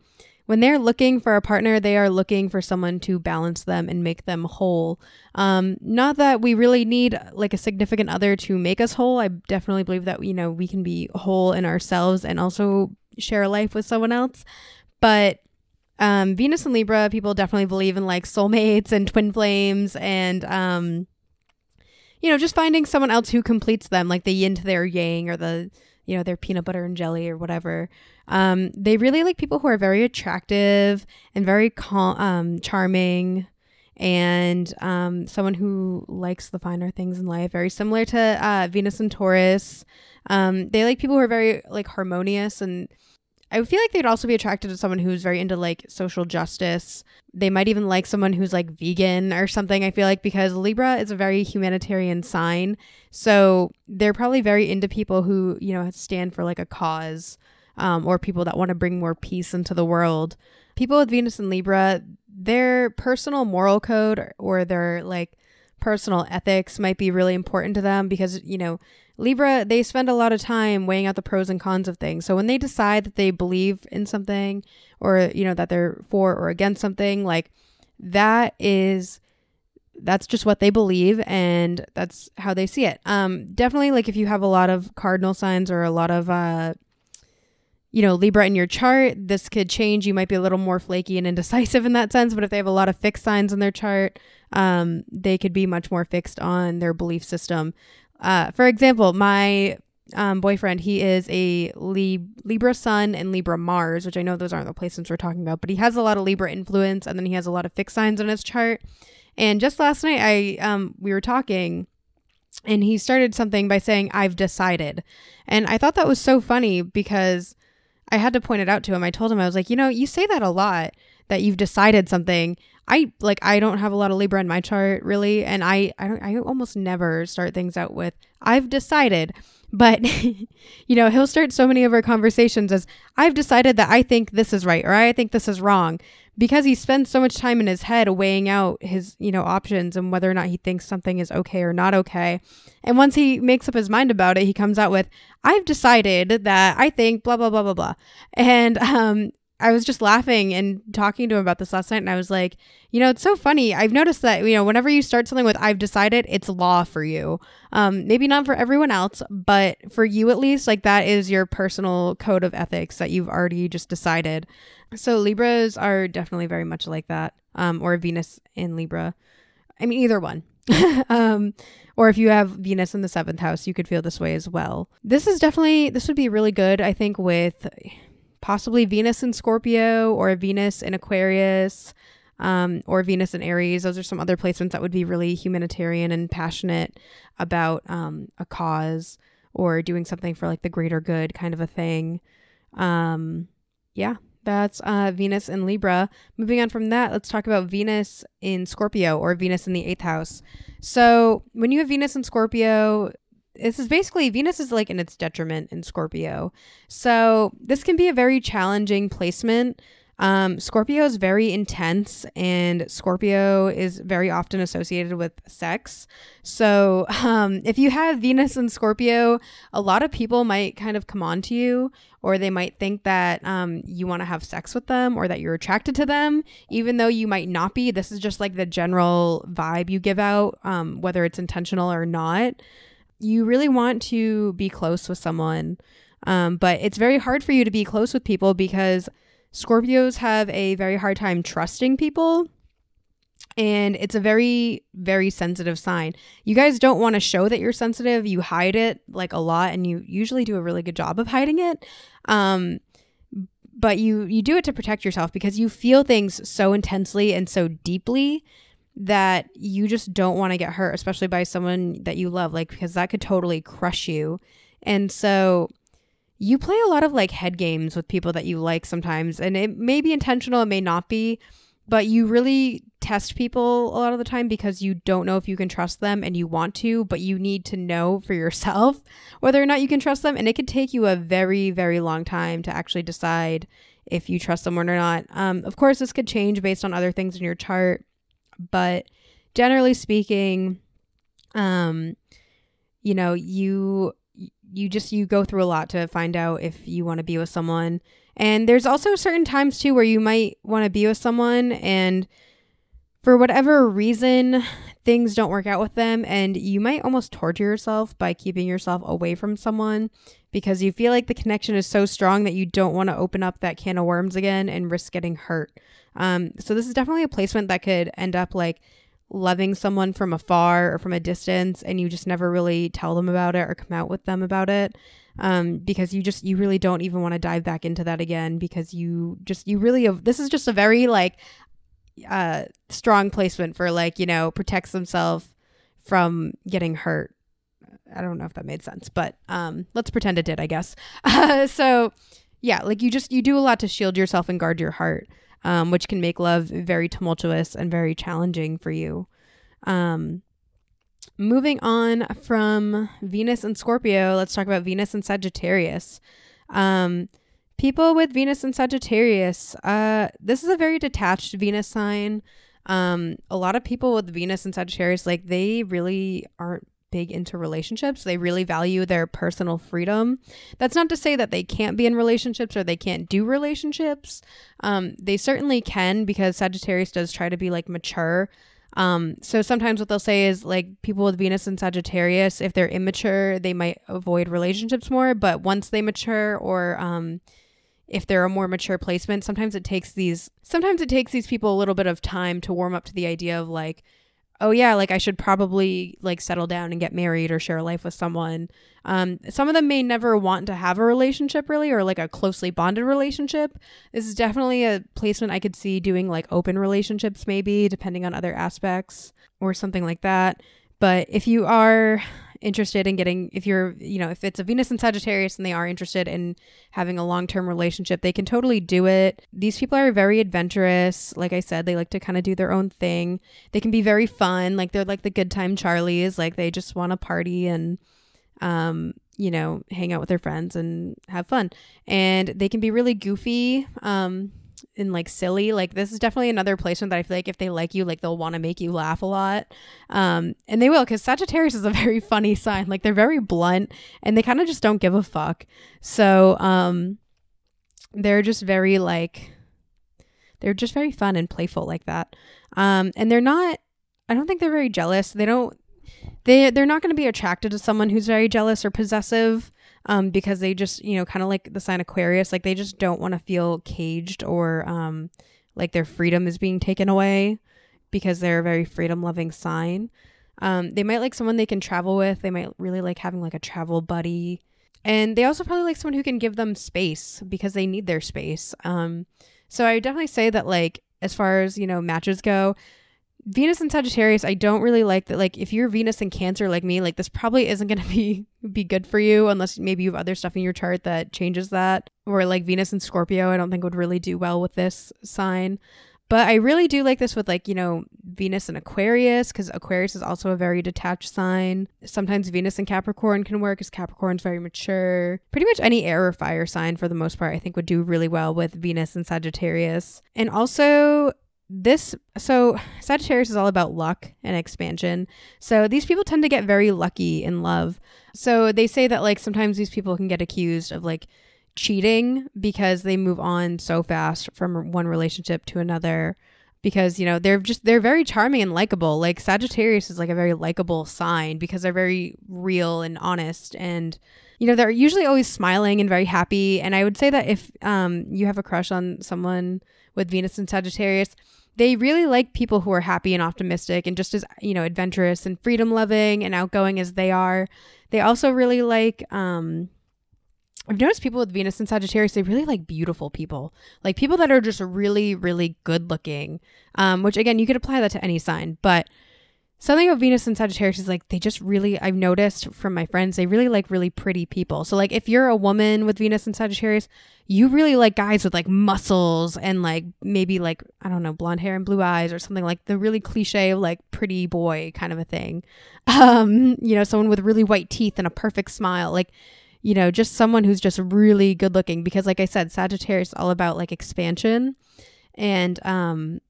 when they're looking for a partner, they are looking for someone to balance them and make them whole. Um, not that we really need like a significant other to make us whole. I definitely believe that you know we can be whole in ourselves and also share a life with someone else. But um, Venus and Libra people definitely believe in like soulmates and twin flames and um, you know just finding someone else who completes them, like the yin to their yang or the you know their peanut butter and jelly or whatever. Um, they really like people who are very attractive and very cal- um, charming and um, someone who likes the finer things in life, very similar to uh, Venus and Taurus. Um, they like people who are very like harmonious and I feel like they'd also be attracted to someone who's very into like social justice. They might even like someone who's like vegan or something. I feel like because Libra is a very humanitarian sign. So they're probably very into people who, you know, stand for like a cause um, or people that want to bring more peace into the world. People with Venus and Libra, their personal moral code or their like personal ethics might be really important to them because, you know, Libra, they spend a lot of time weighing out the pros and cons of things. So when they decide that they believe in something or, you know, that they're for or against something, like that is that's just what they believe and that's how they see it. Um definitely like if you have a lot of cardinal signs or a lot of uh you know, Libra in your chart, this could change. You might be a little more flaky and indecisive in that sense, but if they have a lot of fixed signs in their chart, um, they could be much more fixed on their belief system. Uh, for example, my um, boyfriend, he is a Lib- Libra Sun and Libra Mars, which I know those aren't the placements we're talking about, but he has a lot of Libra influence, and then he has a lot of fixed signs on his chart. And just last night, I um, we were talking, and he started something by saying, "I've decided," and I thought that was so funny because I had to point it out to him. I told him I was like, you know, you say that a lot that you've decided something. I like I don't have a lot of Libra in my chart really, and I I don't I almost never start things out with I've decided. But you know, he'll start so many of our conversations as I've decided that I think this is right or I think this is wrong because he spends so much time in his head weighing out his, you know, options and whether or not he thinks something is okay or not okay. And once he makes up his mind about it, he comes out with, I've decided that I think blah, blah, blah, blah, blah. And um, I was just laughing and talking to him about this last night, and I was like, you know, it's so funny. I've noticed that you know, whenever you start something with "I've decided," it's law for you. Um, maybe not for everyone else, but for you at least, like that is your personal code of ethics that you've already just decided. So Libras are definitely very much like that, um, or Venus in Libra. I mean, either one. um, or if you have Venus in the seventh house, you could feel this way as well. This is definitely this would be really good, I think, with possibly Venus in Scorpio or Venus in Aquarius um, or Venus in Aries. Those are some other placements that would be really humanitarian and passionate about um, a cause or doing something for like the greater good kind of a thing. Um, yeah, that's uh, Venus in Libra. Moving on from that, let's talk about Venus in Scorpio or Venus in the eighth house. So when you have Venus in Scorpio, this is basically Venus is like in its detriment in Scorpio. So this can be a very challenging placement. Um, Scorpio is very intense, and Scorpio is very often associated with sex. So, um, if you have Venus in Scorpio, a lot of people might kind of come on to you, or they might think that um, you want to have sex with them, or that you're attracted to them, even though you might not be. This is just like the general vibe you give out, um, whether it's intentional or not you really want to be close with someone. Um, but it's very hard for you to be close with people because Scorpios have a very hard time trusting people. And it's a very, very sensitive sign. You guys don't want to show that you're sensitive. You hide it like a lot, and you usually do a really good job of hiding it. Um, but you you do it to protect yourself because you feel things so intensely and so deeply that you just don't want to get hurt, especially by someone that you love, like, because that could totally crush you. And so you play a lot of like head games with people that you like sometimes, and it may be intentional, it may not be, but you really test people a lot of the time because you don't know if you can trust them and you want to, but you need to know for yourself whether or not you can trust them. And it could take you a very, very long time to actually decide if you trust someone or not. Um, of course, this could change based on other things in your chart but generally speaking, um, you know, you you just you go through a lot to find out if you want to be with someone. And there's also certain times too where you might want to be with someone and for whatever reason things don't work out with them and you might almost torture yourself by keeping yourself away from someone because you feel like the connection is so strong that you don't want to open up that can of worms again and risk getting hurt. Um, so this is definitely a placement that could end up like loving someone from afar or from a distance and you just never really tell them about it or come out with them about it. Um, because you just you really don't even want to dive back into that again because you just you really this is just a very like uh strong placement for like you know protects themselves from getting hurt. I don't know if that made sense but um let's pretend it did i guess. Uh, so yeah like you just you do a lot to shield yourself and guard your heart um, which can make love very tumultuous and very challenging for you. Um, moving on from Venus and Scorpio, let's talk about Venus and Sagittarius. Um, people with Venus and Sagittarius, uh, this is a very detached Venus sign. Um, a lot of people with Venus and Sagittarius, like they really aren't big into relationships. They really value their personal freedom. That's not to say that they can't be in relationships or they can't do relationships. Um, they certainly can because Sagittarius does try to be like mature. Um, so sometimes what they'll say is like people with Venus and Sagittarius, if they're immature, they might avoid relationships more. But once they mature or um, if they're a more mature placement, sometimes it takes these sometimes it takes these people a little bit of time to warm up to the idea of like oh yeah like i should probably like settle down and get married or share a life with someone. Um, some of them may never want to have a relationship really or like a closely bonded relationship. This is definitely a placement i could see doing like open relationships maybe depending on other aspects or something like that. But if you are interested in getting if you're you know if it's a venus and sagittarius and they are interested in having a long-term relationship they can totally do it. These people are very adventurous. Like i said they like to kind of do their own thing. They can be very fun. Like they're like the good time charlies. Like they just want to party and um you know hang out with their friends and have fun. And they can be really goofy. Um and like silly. Like this is definitely another placement that I feel like if they like you, like they'll want to make you laugh a lot. Um, and they will because Sagittarius is a very funny sign. Like they're very blunt and they kind of just don't give a fuck. So um, they're just very like they're just very fun and playful like that. Um, and they're not. I don't think they're very jealous. They don't. They they're not going to be attracted to someone who's very jealous or possessive um, because they just, you know, kind of like the sign Aquarius, like they just don't want to feel caged or um, like their freedom is being taken away because they're a very freedom loving sign. Um, they might like someone they can travel with. They might really like having like a travel buddy. And they also probably like someone who can give them space because they need their space. Um, so I would definitely say that like as far as, you know, matches go, Venus and Sagittarius, I don't really like that. Like, if you're Venus and Cancer like me, like this probably isn't going to be be good for you unless maybe you have other stuff in your chart that changes that. Or like Venus and Scorpio, I don't think would really do well with this sign. But I really do like this with like you know Venus and Aquarius because Aquarius is also a very detached sign. Sometimes Venus and Capricorn can work because Capricorn's very mature. Pretty much any air or fire sign for the most part, I think would do really well with Venus and Sagittarius. And also this so Sagittarius is all about luck and expansion. So these people tend to get very lucky in love. So they say that like sometimes these people can get accused of like cheating because they move on so fast from one relationship to another because you know they're just they're very charming and likable. Like Sagittarius is like a very likable sign because they're very real and honest and you know they're usually always smiling and very happy and I would say that if um you have a crush on someone with Venus and Sagittarius they really like people who are happy and optimistic and just as you know adventurous and freedom loving and outgoing as they are they also really like um I've noticed people with Venus and Sagittarius, they really like beautiful people, like people that are just really, really good looking. Um, which again, you could apply that to any sign, but something about Venus and Sagittarius is like they just really I've noticed from my friends they really like really pretty people. So like if you're a woman with Venus and Sagittarius, you really like guys with like muscles and like maybe like I don't know blonde hair and blue eyes or something like the really cliche like pretty boy kind of a thing. Um, you know, someone with really white teeth and a perfect smile, like you know, just someone who's just really good looking because like I said Sagittarius is all about like expansion and um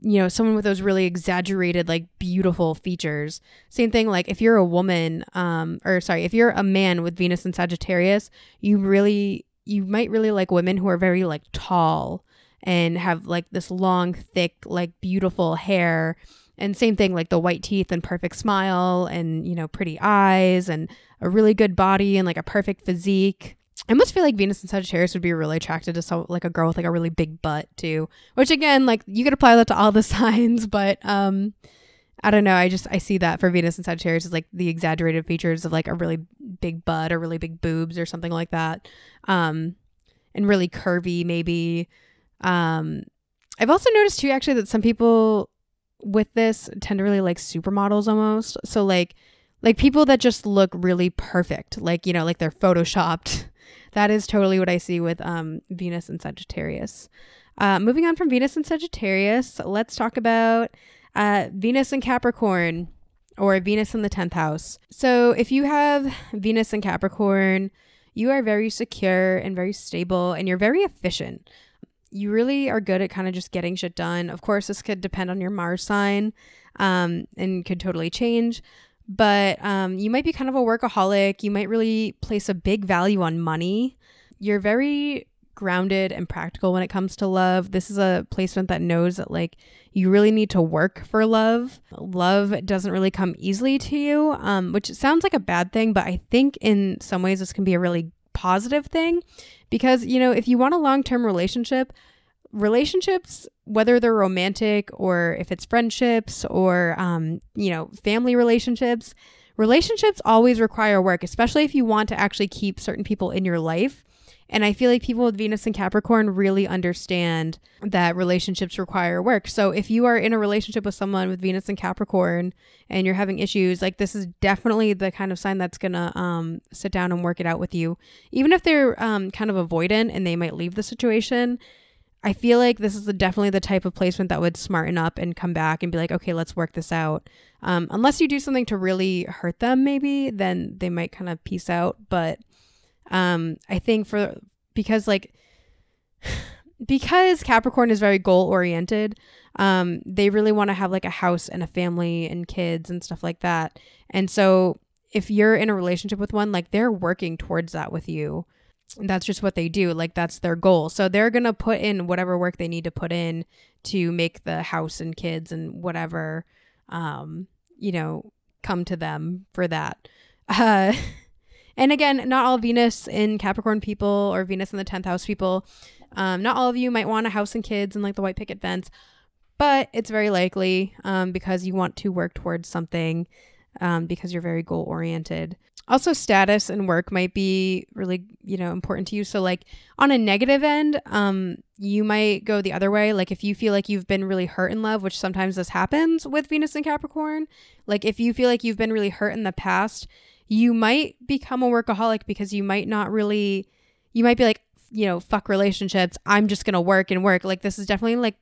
you know someone with those really exaggerated like beautiful features. Same thing like if you're a woman um or sorry if you're a man with venus and sagittarius you really you might really like women who are very like tall and have like this long thick like beautiful hair. And same thing like the white teeth and perfect smile and you know pretty eyes and a really good body and like a perfect physique I must feel like Venus and Sagittarius would be really attracted to like a girl with like a really big butt too. Which again, like you could apply that to all the signs, but um I don't know. I just I see that for Venus and Sagittarius is like the exaggerated features of like a really big butt or really big boobs or something like that. Um and really curvy maybe. Um I've also noticed too actually that some people with this tend to really like supermodels almost. So like like people that just look really perfect, like you know, like they're photoshopped that is totally what I see with um, Venus and Sagittarius. Uh, moving on from Venus and Sagittarius, let's talk about uh, Venus and Capricorn or Venus in the 10th house. So if you have Venus and Capricorn, you are very secure and very stable and you're very efficient. You really are good at kind of just getting shit done. Of course, this could depend on your Mars sign um, and could totally change but um, you might be kind of a workaholic. You might really place a big value on money. You're very grounded and practical when it comes to love. This is a placement that knows that like you really need to work for love. Love doesn't really come easily to you, um, which sounds like a bad thing, but I think in some ways this can be a really positive thing because you know if you want a long-term relationship, relationships, whether they're romantic or if it's friendships or, um, you know, family relationships, relationships always require work, especially if you want to actually keep certain people in your life. And I feel like people with Venus and Capricorn really understand that relationships require work. So if you are in a relationship with someone with Venus and Capricorn and you're having issues, like this is definitely the kind of sign that's to um, sit down and work it out with you. Even if they're um, kind of avoidant and they might leave the situation, I feel like this is the, definitely the type of placement that would smarten up and come back and be like, okay, let's work this out. Um, unless you do something to really hurt them, maybe then they might kind of peace out. But um, I think for because like because Capricorn is very goal oriented, um, they really want to have like a house and a family and kids and stuff like that. And so if you're in a relationship with one, like they're working towards that with you. That's just what they do. Like that's their goal. So they're going to put in whatever work they need to put in to make the house and kids and whatever, um, you know, come to them for that. Uh, and again, not all Venus in Capricorn people or Venus in the 10th house people, um, not all of you might want a house and kids and like the white picket fence, but it's very likely um, because you want to work towards something um, because you're very goal oriented. Also, status and work might be really, you know, important to you. So, like on a negative end, um, you might go the other way. Like if you feel like you've been really hurt in love, which sometimes this happens with Venus and Capricorn. Like if you feel like you've been really hurt in the past, you might become a workaholic because you might not really you might be like you know fuck relationships i'm just gonna work and work like this is definitely like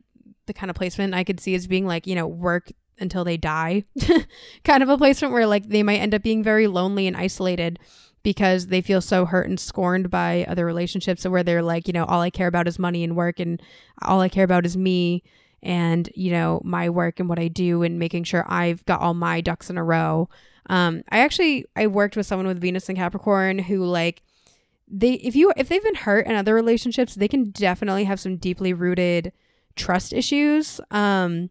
the kind of placement i could see as being like you know work until they die kind of a placement where like they might end up being very lonely and isolated because they feel so hurt and scorned by other relationships where they're like you know all i care about is money and work and all i care about is me and you know my work and what i do and making sure i've got all my ducks in a row um, I actually I worked with someone with Venus and Capricorn who like they if you if they've been hurt in other relationships, they can definitely have some deeply rooted trust issues. Um,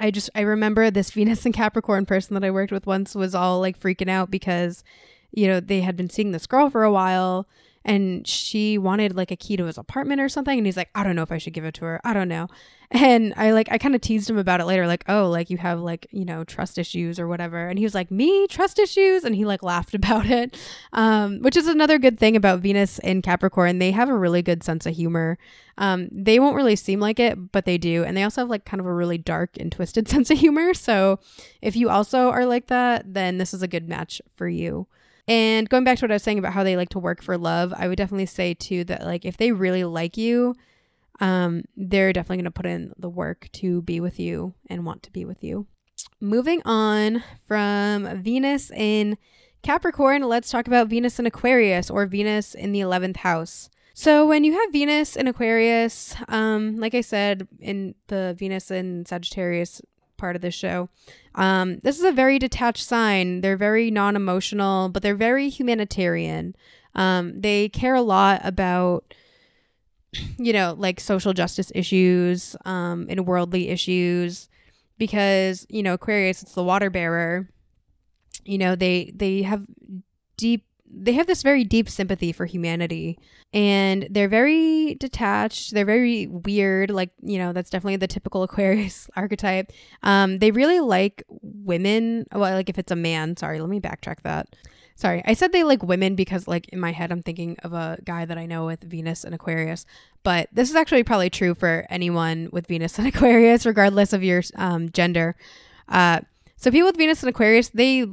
I just I remember this Venus and Capricorn person that I worked with once was all like freaking out because you know they had been seeing this girl for a while and she wanted like a key to his apartment or something and he's like i don't know if i should give it to her. I don't know. And i like i kind of teased him about it later like oh like you have like you know trust issues or whatever. And he was like me? Trust issues? And he like laughed about it um, which is another good thing about venus in capricorn. They have a really good sense of humor. Um, they won't really seem like it but they do and they also have like kind of a really dark and twisted sense of humor. So if you also are like that then this is a good match for you and going back to what I was saying about how they like to work for love, I would definitely say too that like if they really like you, um, they're definitely going to put in the work to be with you and want to be with you. Moving on from Venus in Capricorn, let's talk about Venus in Aquarius or Venus in the 11th house. So when you have Venus in Aquarius, um, like I said in the Venus in Sagittarius part of the show. Um, this is a very detached sign. They're very non emotional, but they're very humanitarian. Um, they care a lot about, you know, like social justice issues um, and worldly issues because, you know, Aquarius, it's the water bearer. You know, they they have deep they have this very deep sympathy for humanity and they're very detached they're very weird like you know that's definitely the typical aquarius archetype. Um they really like women well like if it's a man sorry let me backtrack that. Sorry i said they like women because like in my head i'm thinking of a guy that i know with venus and aquarius but this is actually probably true for anyone with venus and aquarius regardless of your um, gender. Uh so people with venus and aquarius they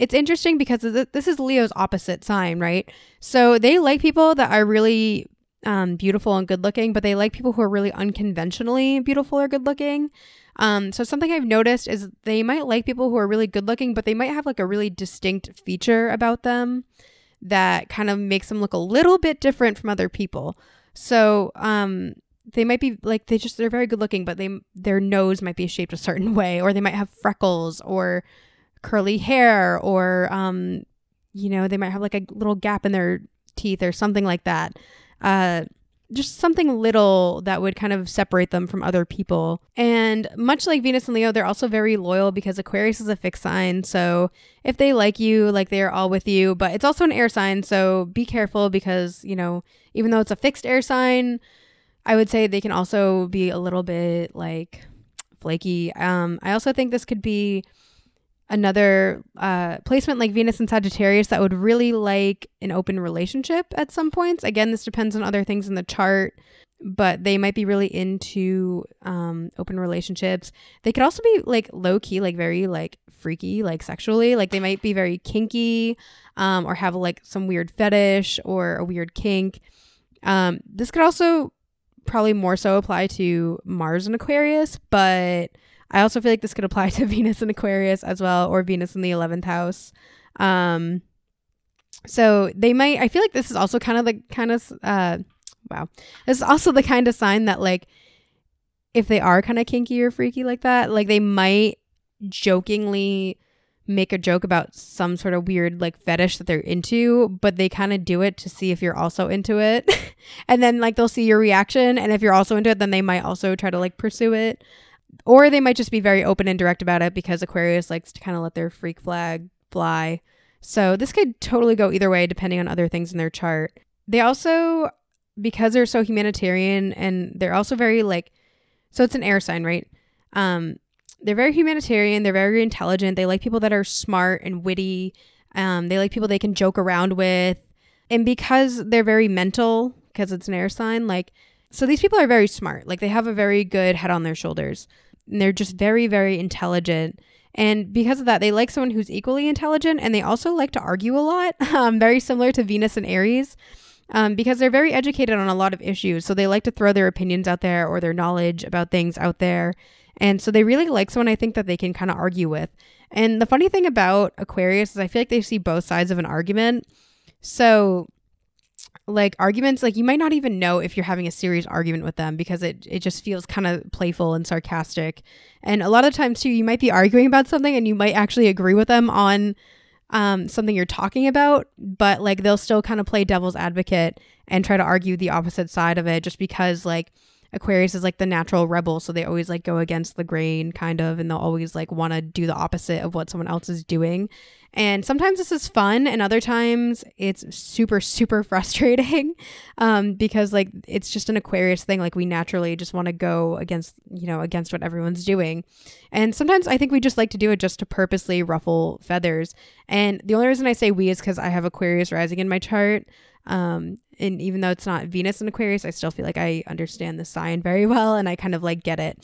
it's interesting because this is Leo's opposite sign, right? So they like people that are really um, beautiful and good looking, but they like people who are really unconventionally beautiful or good looking. Um, so something I've noticed is they might like people who are really good looking, but they might have like a really distinct feature about them that kind of makes them look a little bit different from other people. So um, they might be like they just they're very good looking, but they their nose might be shaped a certain way, or they might have freckles, or curly hair or um you know they might have like a little gap in their teeth or something like that uh just something little that would kind of separate them from other people. And much like Venus and Leo, they're also very loyal because Aquarius is a fixed sign. So if they like you, like they are all with you, but it's also an air sign. So be careful because, you know, even though it's a fixed air sign, I would say they can also be a little bit like flaky. Um, I also think this could be another uh, placement like Venus and Sagittarius that would really like an open relationship at some points. Again, this depends on other things in the chart, but they might be really into um, open relationships. They could also be like low key, like very like freaky, like sexually. Like they might be very kinky um, or have like some weird fetish or a weird kink. Um, this could also probably more so apply to Mars and Aquarius, but I also feel like this could apply to Venus and Aquarius as well, or Venus in the 11th house. Um, so they might, I feel like this is also kind of the kind of, uh, wow. It's also the kind of sign that like if they are kind of kinky or freaky like that, like they might jokingly make a joke about some sort of weird like fetish that they're into, but they kind of do it to see if you're also into it. and then like they'll see your reaction and if you're also into it, then they might also try to like pursue it. Or they might just be very open and direct about it because Aquarius likes to kind of let their freak flag fly. So this could totally go either way depending on other things in their chart. They also because they're so humanitarian and they're also very like so it's an air sign, right? Um they're very humanitarian, they're very intelligent. They like people that are smart and witty. Um they like people they can joke around with. And because they're very mental because it's an air sign, like so these people are very smart. Like they have a very good head on their shoulders. And they're just very very intelligent. And because of that, they like someone who's equally intelligent and they also like to argue a lot, um, very similar to Venus and Aries um, because they're very educated on a lot of issues. So they like to throw their opinions out there or their knowledge about things out there. And so they really like someone I think that they can kind of argue with. And the funny thing about Aquarius is I feel like they see both sides of an argument. So like arguments like you might not even know if you're having a serious argument with them because it it just feels kind of playful and sarcastic. And a lot of times too you might be arguing about something and you might actually agree with them on um, something you're talking about, but like they'll still kind of play devil's advocate and try to argue the opposite side of it just because like Aquarius is like the natural rebel, so they always like go against the grain kind of and they'll always like want to do the opposite of what someone else is doing. And sometimes this is fun and other times it's super super frustrating um because like it's just an Aquarius thing like we naturally just want to go against, you know, against what everyone's doing. And sometimes I think we just like to do it just to purposely ruffle feathers. And the only reason I say we is cuz I have Aquarius rising in my chart. Um, and even though it's not Venus in Aquarius, I still feel like I understand the sign very well and I kind of like get it.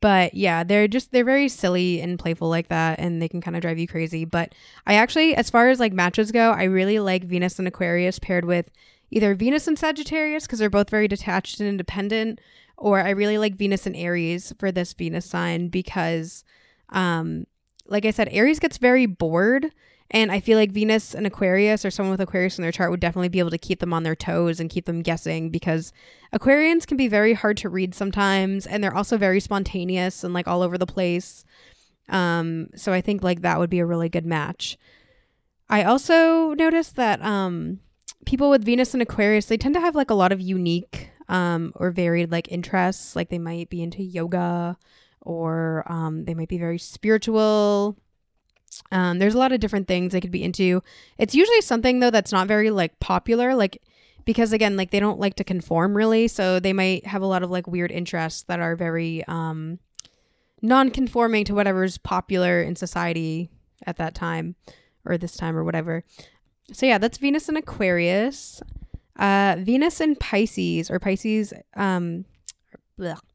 But yeah, they're just they're very silly and playful like that and they can kind of drive you crazy. But I actually as far as like matches go, I really like Venus and Aquarius paired with either Venus and Sagittarius because they're both very detached and independent or I really like Venus and Aries for this Venus sign because um like I said Aries gets very bored and I feel like Venus and Aquarius or someone with Aquarius in their chart would definitely be able to keep them on their toes and keep them guessing because Aquarians can be very hard to read sometimes and they're also very spontaneous and like all over the place. Um, so I think like that would be a really good match. I also noticed that um, people with Venus and Aquarius, they tend to have like a lot of unique um, or varied like interests. Like they might be into yoga or um, they might be very spiritual um, there's a lot of different things they could be into. It's usually something though that's not very like popular, like because again, like they don't like to conform really, so they might have a lot of like weird interests that are very um, non-conforming to whatever's popular in society at that time or this time or whatever. So yeah, that's Venus in Aquarius. Uh, Venus in Pisces or Pisces. Um,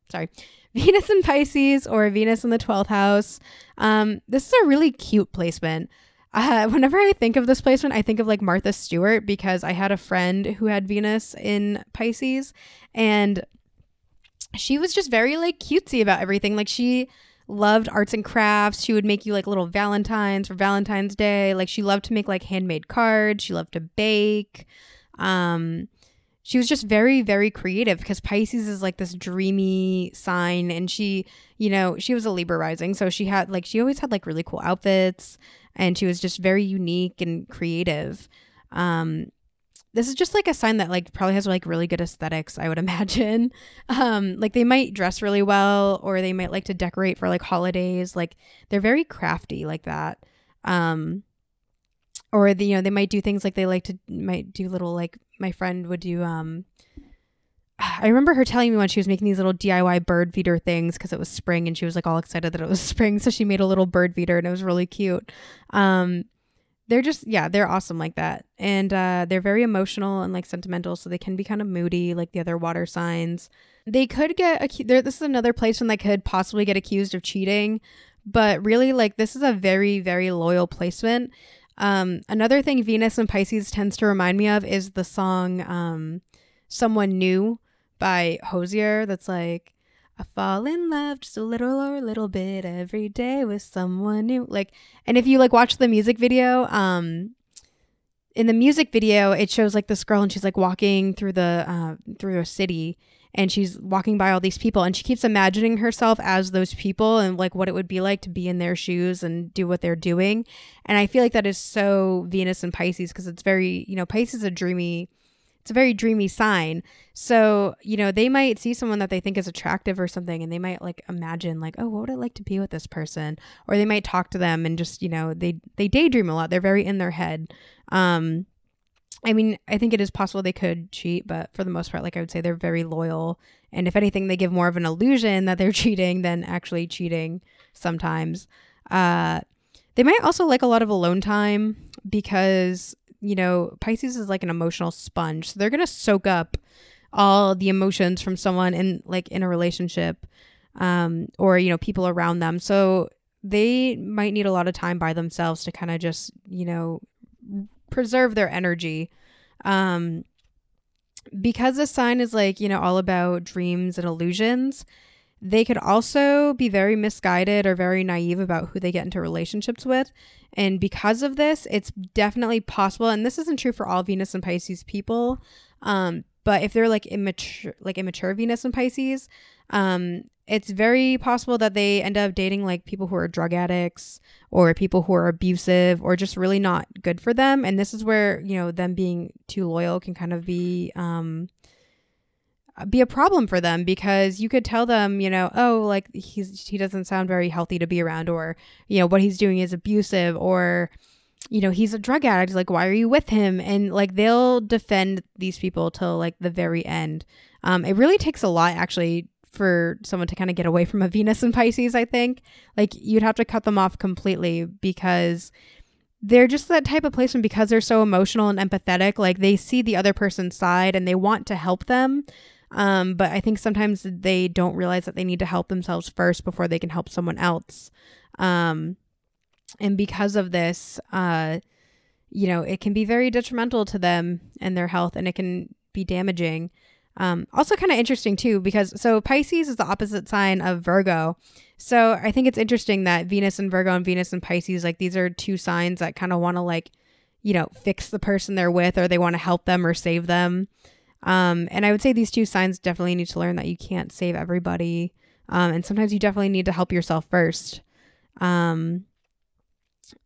sorry, Venus in Pisces or Venus in the 12th house. Um, this is a really cute placement. Uh, whenever I think of this placement, I think of like Martha Stewart because I had a friend who had Venus in Pisces and she was just very like cutesy about everything. Like she loved arts and crafts. She would make you like little Valentines for Valentine's Day. Like she loved to make like handmade cards. She loved to bake. Um, she was just very very creative because pisces is like this dreamy sign and she you know she was a libra rising so she had like she always had like really cool outfits and she was just very unique and creative. Um this is just like a sign that like probably has like really good aesthetics i would imagine. Um like they might dress really well or they might like to decorate for like holidays. Like they're very crafty like that. Um or the, you know they might do things like they like to might do little like my friend would do um I remember her telling me when she was making these little DIY bird feeder things because it was spring and she was like all excited that it was spring. So she made a little bird feeder and it was really cute. Um, they're just, yeah, they're awesome like that. And uh, they're very emotional and like sentimental. So they can be kind of moody like the other water signs. They could get, acu- there, this is another place when they could possibly get accused of cheating. But really, like, this is a very, very loyal placement. Um, another thing Venus and Pisces tends to remind me of is the song um, Someone New by Hozier that's like, I fall in love just a little or a little bit every day with someone new. Like, and if you like watch the music video, um, in the music video, it shows like this girl and she's like walking through the uh, through a city and she's walking by all these people and she keeps imagining herself as those people and like what it would be like to be in their shoes and do what they're doing. And I feel like that is so Venus and Pisces because it's very, you know, Pisces is a dreamy it's a very dreamy sign. So, you know, they might see someone that they think is attractive or something and they might like imagine like, "Oh, what would it like to be with this person?" Or they might talk to them and just, you know, they they daydream a lot. They're very in their head. Um I mean, I think it is possible they could cheat, but for the most part, like I would say, they're very loyal. And if anything, they give more of an illusion that they're cheating than actually cheating sometimes. Uh, they might also like a lot of alone time because you know, Pisces is like an emotional sponge. So they're going to soak up all the emotions from someone in like in a relationship um or you know, people around them. So they might need a lot of time by themselves to kind of just, you know, preserve their energy. Um because the sign is like, you know, all about dreams and illusions, they could also be very misguided or very naive about who they get into relationships with. And because of this, it's definitely possible. And this isn't true for all Venus and Pisces people. Um, but if they're like immature, like immature Venus and Pisces, um, it's very possible that they end up dating like people who are drug addicts or people who are abusive or just really not good for them. And this is where, you know, them being too loyal can kind of be, um, be a problem for them because you could tell them, you know, oh, like he's he doesn't sound very healthy to be around, or you know what he's doing is abusive, or you know he's a drug addict. Like, why are you with him? And like they'll defend these people till like the very end. Um, it really takes a lot actually for someone to kind of get away from a Venus and Pisces. I think like you'd have to cut them off completely because they're just that type of placement because they're so emotional and empathetic like they see the other person's side and they want to help them um, but I think sometimes they don't realize that they need to help themselves first before they can help someone else. Um, and because of this, uh, you know, it can be very detrimental to them and their health, and it can be damaging. Um, also, kind of interesting too, because so Pisces is the opposite sign of Virgo. So I think it's interesting that Venus and Virgo and Venus and Pisces, like these are two signs that kind of want to like, you know, fix the person they're with, or they want to help them or save them. Um, and I would say these two signs definitely need to learn that you can't save everybody. Um, and sometimes you definitely need to help yourself first. Um,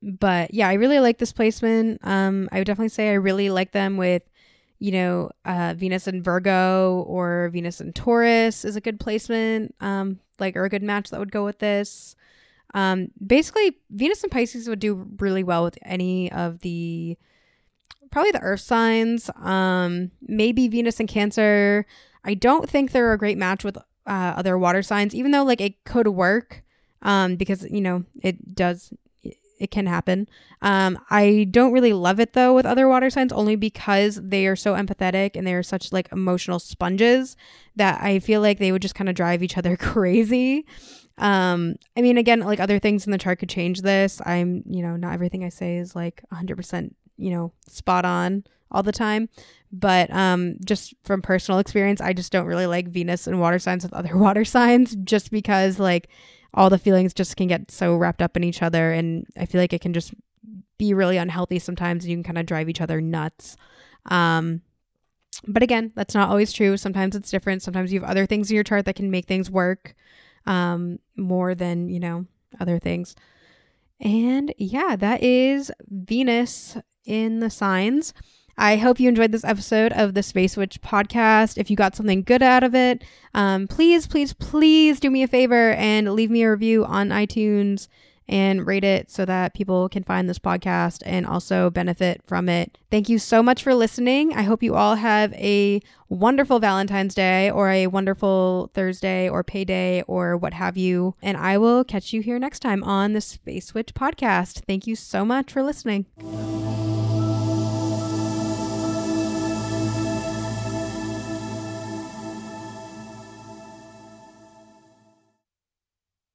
but yeah, I really like this placement. Um, I would definitely say I really like them with, you know, uh, Venus and Virgo or Venus and Taurus is a good placement, um, like or a good match that would go with this. Um, basically, Venus and Pisces would do really well with any of the probably the earth signs, um, maybe Venus and Cancer. I don't think they're a great match with uh, other water signs, even though like it could work um, because, you know, it does, it can happen. Um, I don't really love it though with other water signs only because they are so empathetic and they are such like emotional sponges that I feel like they would just kind of drive each other crazy. Um, I mean, again, like other things in the chart could change this. I'm, you know, not everything I say is like 100% you know, spot on all the time. But um, just from personal experience, I just don't really like Venus and water signs with other water signs just because, like, all the feelings just can get so wrapped up in each other. And I feel like it can just be really unhealthy sometimes. And you can kind of drive each other nuts. Um, but again, that's not always true. Sometimes it's different. Sometimes you have other things in your chart that can make things work um, more than, you know, other things. And yeah, that is Venus in the signs. I hope you enjoyed this episode of the Space Witch podcast. If you got something good out of it, um, please, please, please do me a favor and leave me a review on iTunes and rate it so that people can find this podcast and also benefit from it. Thank you so much for listening. I hope you all have a wonderful Valentine's Day or a wonderful Thursday or payday or what have you. And I will catch you here next time on the Space Witch podcast. Thank you so much for listening.